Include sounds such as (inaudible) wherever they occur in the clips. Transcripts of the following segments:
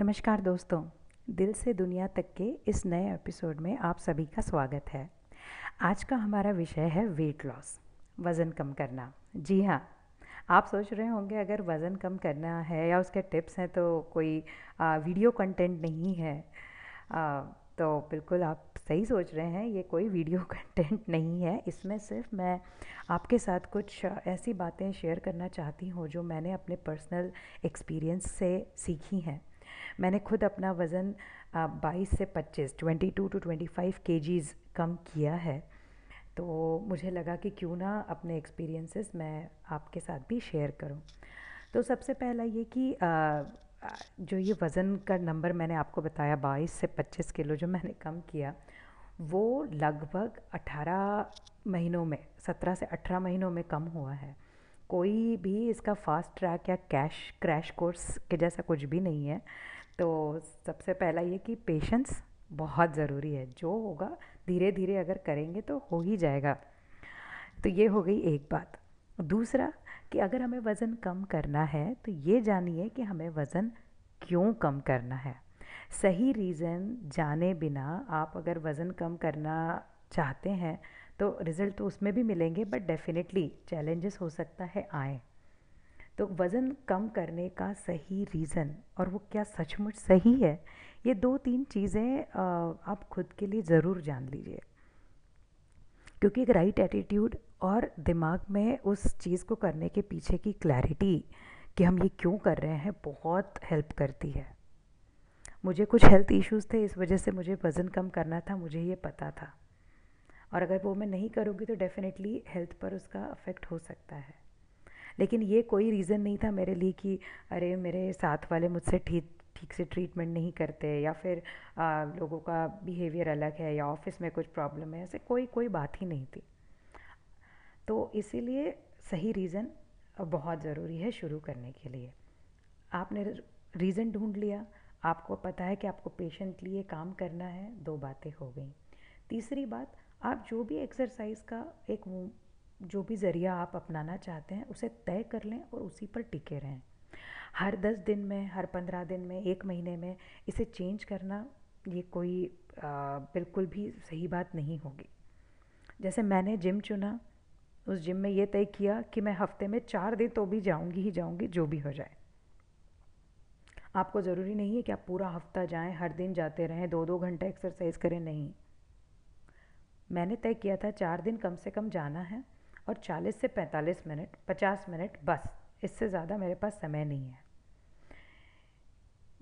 नमस्कार दोस्तों दिल से दुनिया तक के इस नए एपिसोड में आप सभी का स्वागत है। आज का हमारा विषय है वेट लॉस वज़न कम करना। जी हाँ आप सोच रहे होंगे अगर वज़न कम करना है या उसके टिप्स हैं तो कोई आ, वीडियो कंटेंट नहीं है। आ, तो बिल्कुल आप सही सोच रहे हैं ये कोई वीडियो कंटेंट (laughs) नहीं है। इसमें सिर्फ़ मैं आपके साथ कुछ ऐसी बातें शेयर करना चाहती हूँ जो मैंने अपने पर्सनल एक्सपीरियंस से सीखी हैं। मैंने खुद अपना वज़न बाईस से पच्चीस, twenty two to twenty five K Gs कम किया है। तो मुझे लगा कि क्यों ना अपने एक्सपीरियंसेस मैं आपके साथ भी शेयर करूँ। तो सबसे पहला ये कि जो ये वज़न का नंबर मैंने आपको बताया, बाईस से पच्चीस किलो जो मैंने कम किया, वो लगभग अठारह महीनों में, सत्रह से अठारह महीनों में कम हुआ है। कोई भी इसका फास्ट ट्रैक या कैश क्रैश कोर्स के जैसा कुछ भी नहीं है। तो सबसे पहला ये कि पेशेंस बहुत ज़रूरी है। जो होगा धीरे धीरे अगर करेंगे तो हो ही जाएगा। तो ये हो गई एक बात। दूसरा कि अगर हमें वज़न कम करना है तो ये जानिए कि हमें वज़न क्यों कम करना है। सही रीज़न जाने बिना आप अगर वज़न कम करना चाहते हैं तो रिज़ल्ट तो उसमें भी मिलेंगे बट डेफिनेटली चैलेंजेस हो सकता है आए। तो वज़न कम करने का सही रीज़न और वो क्या सचमुच सही है, ये दो तीन चीज़ें आप खुद के लिए ज़रूर जान लीजिए। क्योंकि एक राइट एटीट्यूड और दिमाग में उस चीज़ को करने के पीछे की क्लैरिटी कि हम ये क्यों कर रहे हैं, बहुत हेल्प करती है। मुझे कुछ हेल्थ इश्यूज़ थे, इस वजह से मुझे वज़न कम करना था, मुझे ये पता था। और अगर वो मैं नहीं करूँगी तो डेफ़िनेटली हेल्थ पर उसका अफेक्ट हो सकता है। लेकिन ये कोई रीज़न नहीं था मेरे लिए कि अरे मेरे साथ वाले मुझसे ठीक ठीक से ट्रीटमेंट नहीं करते या फिर आ, लोगों का बिहेवियर अलग है या ऑफ़िस में कुछ प्रॉब्लम है ऐसे कोई कोई बात ही नहीं थी। तो इसीलिए सही रीज़न बहुत ज़रूरी है शुरू करने के लिए। आपने रीज़न ढूंढ लिया आपको पता है कि आपको पेशेंटली ये काम करना है दो बातें हो गई। तीसरी बात आप जो भी एक्सरसाइज का एक जो भी ज़रिया आप अपनाना चाहते हैं उसे तय कर लें और उसी पर टिके रहें। हर दस दिन में हर पंद्रह दिन में एक महीने में इसे चेंज करना ये कोई आ, बिल्कुल भी सही बात नहीं होगी। जैसे मैंने जिम चुना उस जिम में ये तय किया कि मैं हफ़्ते में चार दिन तो भी जाऊँगी ही जाऊँगी जो भी हो जाए। आपको ज़रूरी नहीं है कि आप पूरा हफ़्ता जाएँ हर दिन जाते रहें दो दो घंटे एक्सरसाइज करें नहीं। मैंने तय किया था चार दिन कम से कम जाना है और 40 से 45 मिनट 50 मिनट, बस। इससे ज़्यादा मेरे पास समय नहीं है।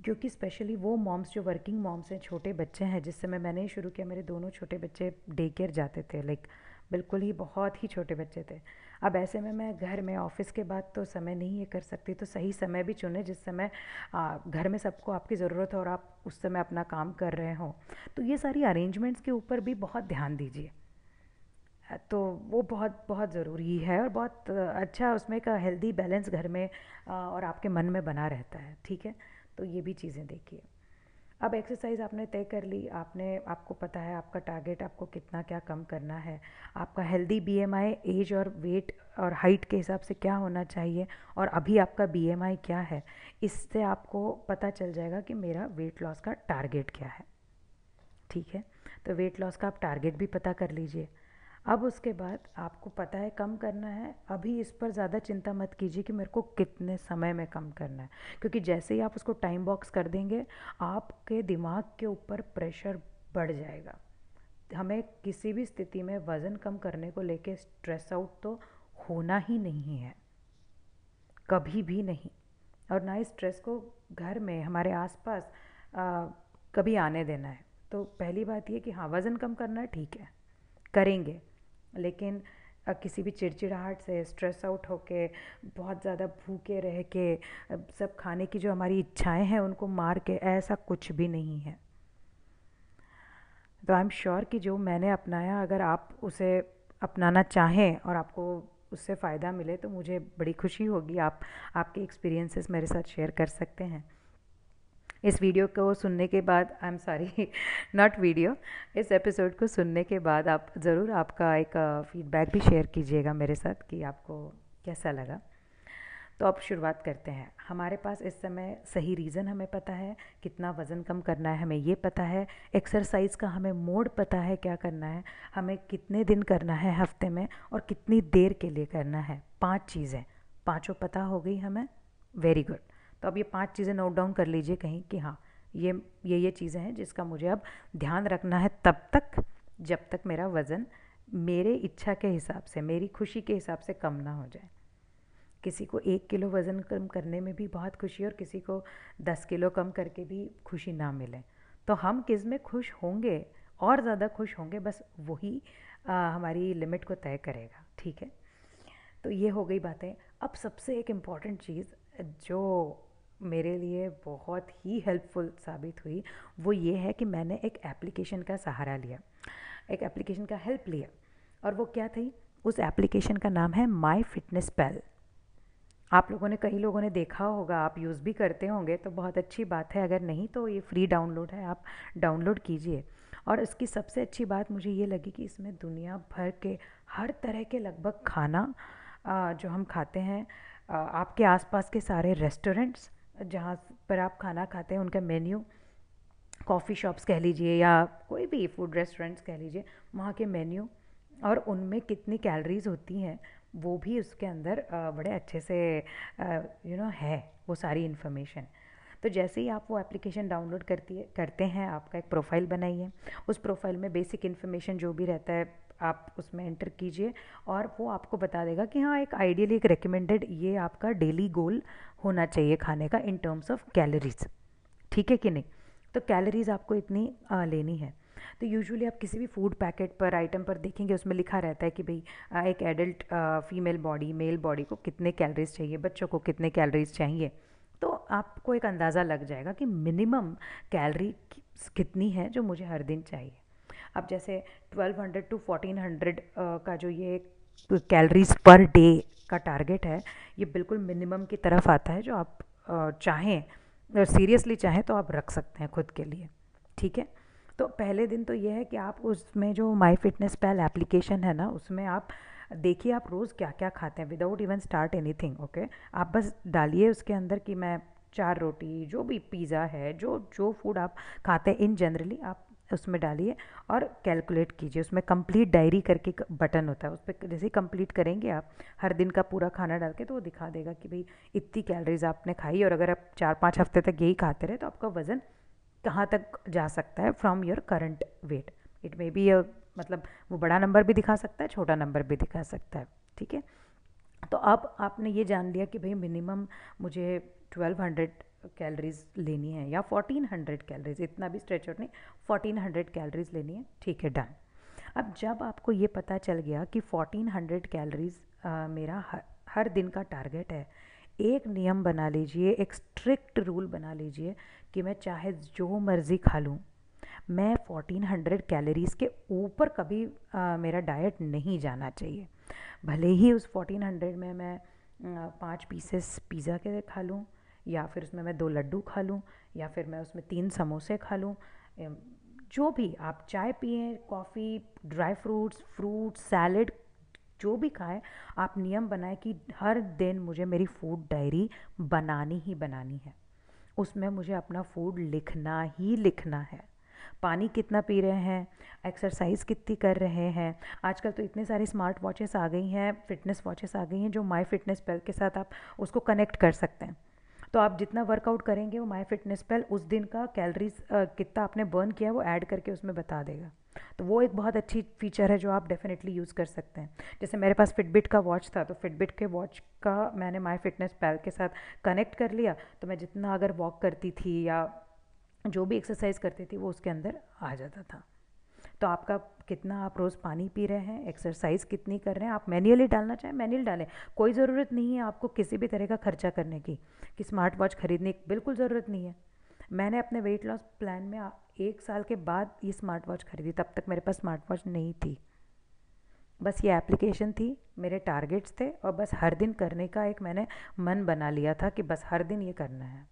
क्योंकि स्पेशली वो मॉम्स जो वर्किंग मॉम्स हैं, छोटे बच्चे हैं जिस समय मैंने ही शुरू किया। मेरे दोनों छोटे बच्चे डे केयर जाते थे लाइक बिल्कुल ही बहुत ही छोटे बच्चे थे। अब ऐसे में मैं घर में ऑफ़िस के बाद तो समय नहीं ये कर सकती तो सही समय भी चुने जिस समय घर में सबको आपकी ज़रूरत हो और आप उस समय अपना काम कर रहे हों। तो ये सारी अरेंजमेंट्स के ऊपर भी बहुत ध्यान दीजिए। तो वो बहुत बहुत ज़रूरी है और बहुत अच्छा उसमें का हेल्दी बैलेंस घर में और आपके मन में बना रहता है, ठीक है? तो ये भी चीज़ें देखिए। अब एक्सरसाइज आपने तय कर ली, आपने, आपको पता है आपका टारगेट आपको कितना क्या कम करना है। आपका हेल्दी बीएमआई एज और वेट और हाइट के हिसाब से क्या होना चाहिए और अभी आपका बीएमआई क्या है, इससे आपको पता चल जाएगा कि मेरा वेट लॉस का टारगेट क्या है। ठीक है? तो वेट लॉस का आप टारगेट भी पता कर लीजिए। अब उसके बाद आपको पता है कम करना है। अभी इस पर ज़्यादा चिंता मत कीजिए कि मेरे को कितने समय में कम करना है। क्योंकि जैसे ही आप उसको टाइम बॉक्स कर देंगे आपके दिमाग के ऊपर प्रेशर बढ़ जाएगा। हमें किसी भी स्थिति में वज़न कम करने को लेके स्ट्रेस आउट तो होना ही नहीं है। कभी भी नहीं। और ना ही स्ट्रेस को घर में हमारे आसपास आ, कभी आने देना है। तो पहली बात ये कि हाँ वज़न कम करना ठीक है। करेंगे। लेकिन किसी भी चिड़चिड़ाहट से स्ट्रेस आउट होके, बहुत ज़्यादा भूखे रह के सब खाने की जो हमारी इच्छाएँ हैं, उनको मार के, ऐसा कुछ भी नहीं है। तो आई एम श्योर कि जो मैंने अपनाया, अगर आप उसे अपनाना चाहें और आपको उससे फ़ायदा मिले तो मुझे बड़ी खुशी होगी। आप, आपके एक्सपीरियंसेस मेरे साथ शेयर कर सकते हैं। इस वीडियो को सुनने के बाद I am sorry not video इस एपिसोड को सुनने के बाद आप ज़रूर आपका एक फीडबैक भी शेयर कीजिएगा मेरे साथ कि आपको कैसा लगा। तो अब शुरुआत करते हैं। हमारे पास इस समय सही रीज़न हमें पता है, कितना वज़न कम करना है हमें ये पता है एक्सरसाइज का हमें मोड पता है क्या करना है, हमें कितने दिन करना है हफ़्ते में और कितनी देर के लिए करना है। पाँच चीज़ें। पाँचों पता हो गई हमें? वेरी गुड तो अब ये पाँच चीज़ें नोट डाउन कर लीजिए कहीं कि हाँ ये ये ये चीज़ें हैं जिसका मुझे अब ध्यान रखना है तब तक जब तक मेरा वज़न मेरे इच्छा के हिसाब से मेरी खुशी के हिसाब से कम ना हो जाए। किसी को एक किलो वज़न कम करने में भी बहुत खुशी और किसी को दस किलो कम करके भी खुशी ना मिले। तो हम किसमें खुश होंगे और ज़्यादा खुश होंगे बस वही आ, हमारी लिमिट को तय करेगा ठीक है? तो ये हो गई बातें। अब सबसे एक इंपॉर्टेंट चीज़ जो मेरे लिए बहुत ही हेल्पफुल साबित हुई, वो ये है कि मैंने एक एप्लीकेशन का सहारा लिया। एक एप्लीकेशन का हेल्प लिया। और वो क्या थी? उस एप्लीकेशन का नाम है माई फिटनेस पैल आप लोगों ने, कई लोगों ने देखा होगा, आप यूज़ भी करते होंगे तो बहुत अच्छी बात है। अगर नहीं तो ये फ्री डाउनलोड है, आप डाउनलोड कीजिए। और इसकी सबसे अच्छी बात मुझे ये लगी कि इसमें दुनिया भर के, हर तरह के लगभग खाना जो हम खाते हैं आपके आसपास के सारे रेस्टोरेंट्स जहाँ पर आप खाना खाते हैं, उनका मेन्यू कॉफ़ी शॉप्स कह लीजिए या कोई भी फ़ूड रेस्टोरेंट्स कह लीजिए, वहाँ के मेन्यू और उनमें कितनी कैलोरीज होती हैं, वो भी उसके अंदर बड़े अच्छे से यू नो है, वो सारी इन्फॉर्मेशन तो जैसे ही आप वो एप्लीकेशन डाउनलोड करती है, करते हैं, आपका एक प्रोफ़ाइल बनाइए, उस प्रोफ़ाइल में बेसिक इन्फॉर्मेशन जो भी रहता है आप उसमें एंटर कीजिए और वो आपको बता देगा कि हाँ एक आइडियली एक रिकमेंडेड ये आपका डेली गोल होना चाहिए खाने का इन टर्म्स ऑफ़ कैलोरीज ठीक है कि नहीं? तो कैलोरीज आपको इतनी आ, लेनी है। तो यूजुअली आप किसी भी फ़ूड पैकेट पर आइटम पर देखेंगे उसमें लिखा रहता है कि भाई एक adult female body male body को कितने कैलोरीज चाहिए बच्चों को कितने कैलोरीज चाहिए। तो आपको एक अंदाज़ा लग जाएगा कि मिनिमम कैलरी कितनी है जो मुझे हर दिन चाहिए। अब जैसे 1200 टू 1400 का जो ये कैलरीज पर डे का टारगेट है, ये बिल्कुल मिनिमम की तरफ़ आता है जो आप चाहें सीरियसली चाहें तो आप रख सकते हैं खुद के लिए, ठीक है? तो पहले दिन तो ये है कि आप उसमें जो माई फिटनेस पैल एप्लीकेशन है ना, उसमें आप देखिए आप रोज़ क्या क्या खाते हैं without even start anything okay आप बस डालिए उसके अंदर कि मैं चार रोटी, जो भी पिज़्ज़ा है, जो जो फ़ूड आप खाते हैं इन जनरली आप उसमें डालिए और कैलकुलेट कीजिए। उसमें कंप्लीट डायरी करके बटन होता है, उस पर जैसे कंप्लीट करेंगे आप, हर दिन का पूरा खाना डाल के तो वो दिखा देगा कि भाई इतनी कैलोरीज आपने खाई और अगर आप चार पाँच हफ़्ते तक यही खाते रहे तो आपका वज़न कहाँ तक जा सकता है from your current weight. It may be मतलब वो बड़ा नंबर भी दिखा सकता है, छोटा नंबर भी दिखा सकता है, ठीक है? तो अब आपने ये जान लिया कि भाई मिनिमम मुझे 1200 कैलोरीज लेनी है या 1400 कैलरीज इतना भी स्ट्रेच आउट नहीं 1400 कैलरीज लेनी है ठीक है डन अब जब आपको ये पता चल गया कि 1400 कैलोरीज मेरा हर, हर दिन का टारगेट है एक नियम बना लीजिए एक स्ट्रिक्ट रूल बना लीजिए कि मैं चाहे जो मर्ज़ी खा लूँ मैं 1400 कैलोरीज़ के ऊपर कभी आ, मेरा डाइट नहीं जाना चाहिए। भले ही उस 1400 में मैं पाँच पीसेस पिज़्ज़ा के खा लूँ या फिर उसमें मैं दो लड्डू खा लूँ, या फिर मैं उसमें तीन समोसे खा लूँ। जो भी आप चाय पिए, coffee, dry fruits fruit salad, जो भी खाएँ, आप नियम बनाएँ कि हर दिन मुझे मेरी फ़ूड डायरी बनानी ही बनानी है। उसमें मुझे अपना फ़ूड लिखना ही लिखना है। पानी कितना पी रहे हैं, एक्सरसाइज कितनी कर रहे हैं, आजकल तो इतने सारे स्मार्ट वॉचेस आ गई हैं, फिटनेस वॉचेस आ गई हैं, जो माई फिटनेस पेल के साथ आप उसको कनेक्ट कर सकते हैं। तो आप जितना वर्कआउट करेंगे, वो माई फिटनेस पेल उस दिन का कैलरीज कितना आपने बर्न किया वो ऐड करके उसमें बता देगा। तो वो एक बहुत अच्छी फीचर है जो आप डेफिनेटली यूज़ कर सकते हैं। जैसे मेरे पास फिटबिट का वॉच था तो फिटबिट के वॉच का मैंने माई फिटनेस पैल के साथ कनेक्ट कर लिया तो मैं जितना अगर वॉक करती थी या जो भी एक्सरसाइज करती थी, वो उसके अंदर आ जाता था। तो आपका कितना आप रोज़ पानी पी रहे हैं एक्सरसाइज कितनी कर रहे हैं, आप मैन्युअली डालना चाहें मैन्युअल डालें। कोई ज़रूरत नहीं है आपको किसी भी तरह का खर्चा करने की, कि स्मार्ट वॉच खरीदने की बिल्कुल ज़रूरत नहीं है। मैंने अपने वेट लॉस प्लान में एक साल के बाद ये स्मार्ट वॉच खरीदी, तब तक मेरे पास स्मार्ट वॉच नहीं थी। बस ये एप्लीकेशन थी, मेरे टारगेट्स थे और बस हर दिन करने का एक मैंने मन बना लिया था कि बस हर दिन ये करना है।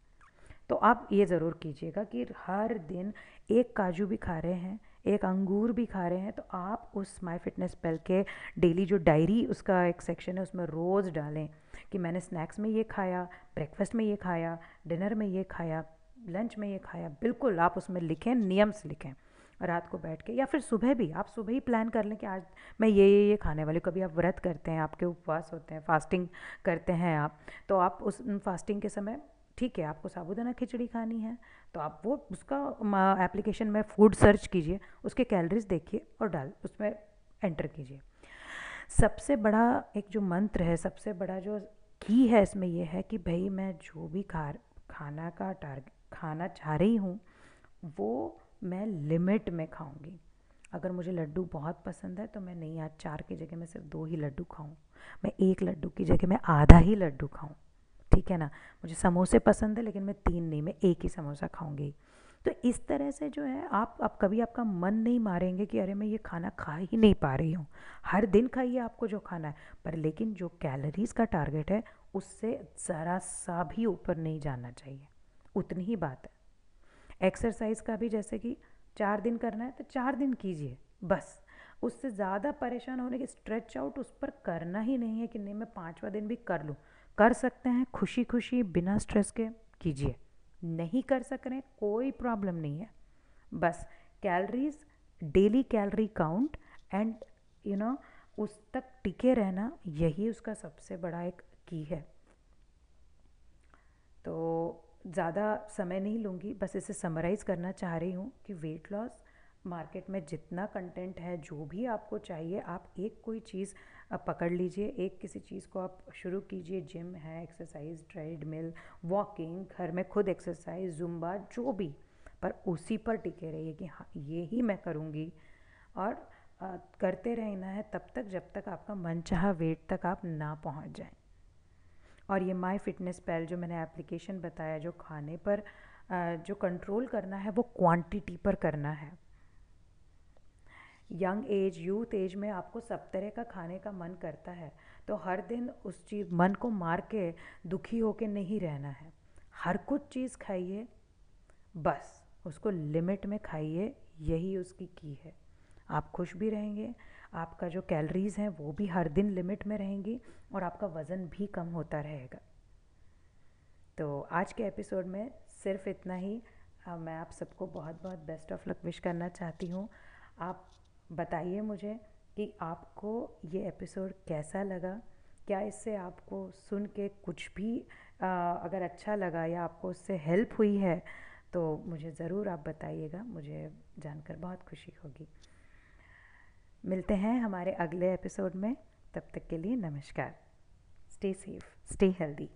तो आप ये ज़रूर कीजिएगा कि हर दिन एक काजू भी खा रहे हैं एक अंगूर भी खा रहे हैं तो आप उस माई फिटनेस पेल के डेली जो डायरी उसका एक सेक्शन है, उसमें रोज़ डालें कि मैंने स्नैक्स में ये खाया ब्रेकफास्ट में ये खाया डिनर में ये खाया लंच में ये खाया, बिल्कुल आप उसमें लिखें नियम से लिखें। रात को बैठ के या फिर सुबह भी, आप सुबह ही प्लान कर लें कि आज मैं ये ये ये खाने वाली कभी आप व्रत करते हैं, आपके उपवास होते हैं फास्टिंग करते हैं आप तो आप उस फास्टिंग के समय ठीक है, आपको साबुदाना खिचड़ी खानी है तो आप वो, उसका एप्लीकेशन में फ़ूड सर्च कीजिए, उसके कैलरीज देखिए और डाल, उसमें एंटर कीजिए। सबसे बड़ा एक जो मंत्र है, सबसे बड़ा जो की है इसमें ये है कि भाई मैं जो भी खा खाना का टारगेट खाना चाह रही हूँ, वो मैं लिमिट में खाऊँगी। अगर मुझे लड्डू बहुत पसंद है तो मैं नहीं, आज चार की जगह मैं सिर्फ़ दो ही लड्डू खाऊं, मैं एक लड्डू की जगह मैं आधा ही लड्डू खाऊं। ठीक है ना? मुझे समोसे पसंद है, लेकिन मैं तीन नहीं, मैं एक ही समोसा खाऊँगी। तो इस तरह से जो है, आप अब कभी आपका मन नहीं मारेंगे कि, अरे, मैं ये खाना खा ही नहीं पा रही हूँ। हर दिन खाइए आपको जो खाना है। पर लेकिन जो कैलोरीज का टारगेट है, उससे ज़रा सा भी ऊपर नहीं जाना चाहिए। उतनी ही बात है। एक्सरसाइज का भी जैसे कि चार दिन करना है तो चार दिन कीजिए, बस। उससे ज़्यादा परेशान होने की स्ट्रेच आउट उस पर करना ही नहीं है कि, नहीं, मैं पाँचवा दिन भी कर लूँ। कर सकते हैं खुशी खुशी बिना स्ट्रेस के कीजिए। नहीं कर सक रहे, कोई प्रॉब्लम नहीं है। बस calories daily calorie count and you know उस तक टिके रहना, यही उसका सबसे बड़ा एक की है। तो ज़्यादा समय नहीं लूँगी, बस इसे समराइज़ करना चाह रही हूँ कि वेट लॉस मार्केट में जितना कंटेंट है, जो भी आपको चाहिए, आप एक कोई चीज़ पकड़ लीजिए। एक किसी चीज़ को आप शुरू कीजिए। जिम है एक्सरसाइज ट्रेडमिल वॉकिंग घर में खुद एक्सरसाइज जुम्बा जो भी। पर उसी पर टिके रहिए कि हाँ ये ही मैं करूँगी। और आ, करते रहना है तब तक जब तक आपका मन चाह वेट तक आप ना पहुँच जाएँ। और ये माई फिटनेस पैल जो मैंने एप्लीकेशन बताया जो खाने पर जो कंट्रोल करना है वो क्वांटिटी पर करना है। यंग एज, यूथ एज में आपको सब तरह का खाने का मन करता है तो हर दिन उस चीज़, मन को मार के दुखी होके नहीं रहना है। हर कुछ चीज़ खाइए, बस, उसको लिमिट में खाइए, यही उसकी की है। आप खुश भी रहेंगे, आपका जो कैलोरीज़ हैं, वो भी हर दिन लिमिट में रहेंगी और आपका वज़न भी कम होता रहेगा। तो आज के एपिसोड में सिर्फ़ इतना ही। मैं आप सबको बहुत बहुत बेस्ट ऑफ़ लक विश करना चाहती हूँ। आप बताइए मुझे कि आपको ये एपिसोड कैसा लगा? क्या इससे आपको सुन के कुछ भी आ, अगर अच्छा लगा या आपको उससे हेल्प हुई है तो मुझे ज़रूर आप बताइएगा। मुझे जानकर बहुत खुशी होगी। मिलते हैं हमारे अगले एपिसोड में। तब तक के लिए नमस्कार। Stay safe stay healthy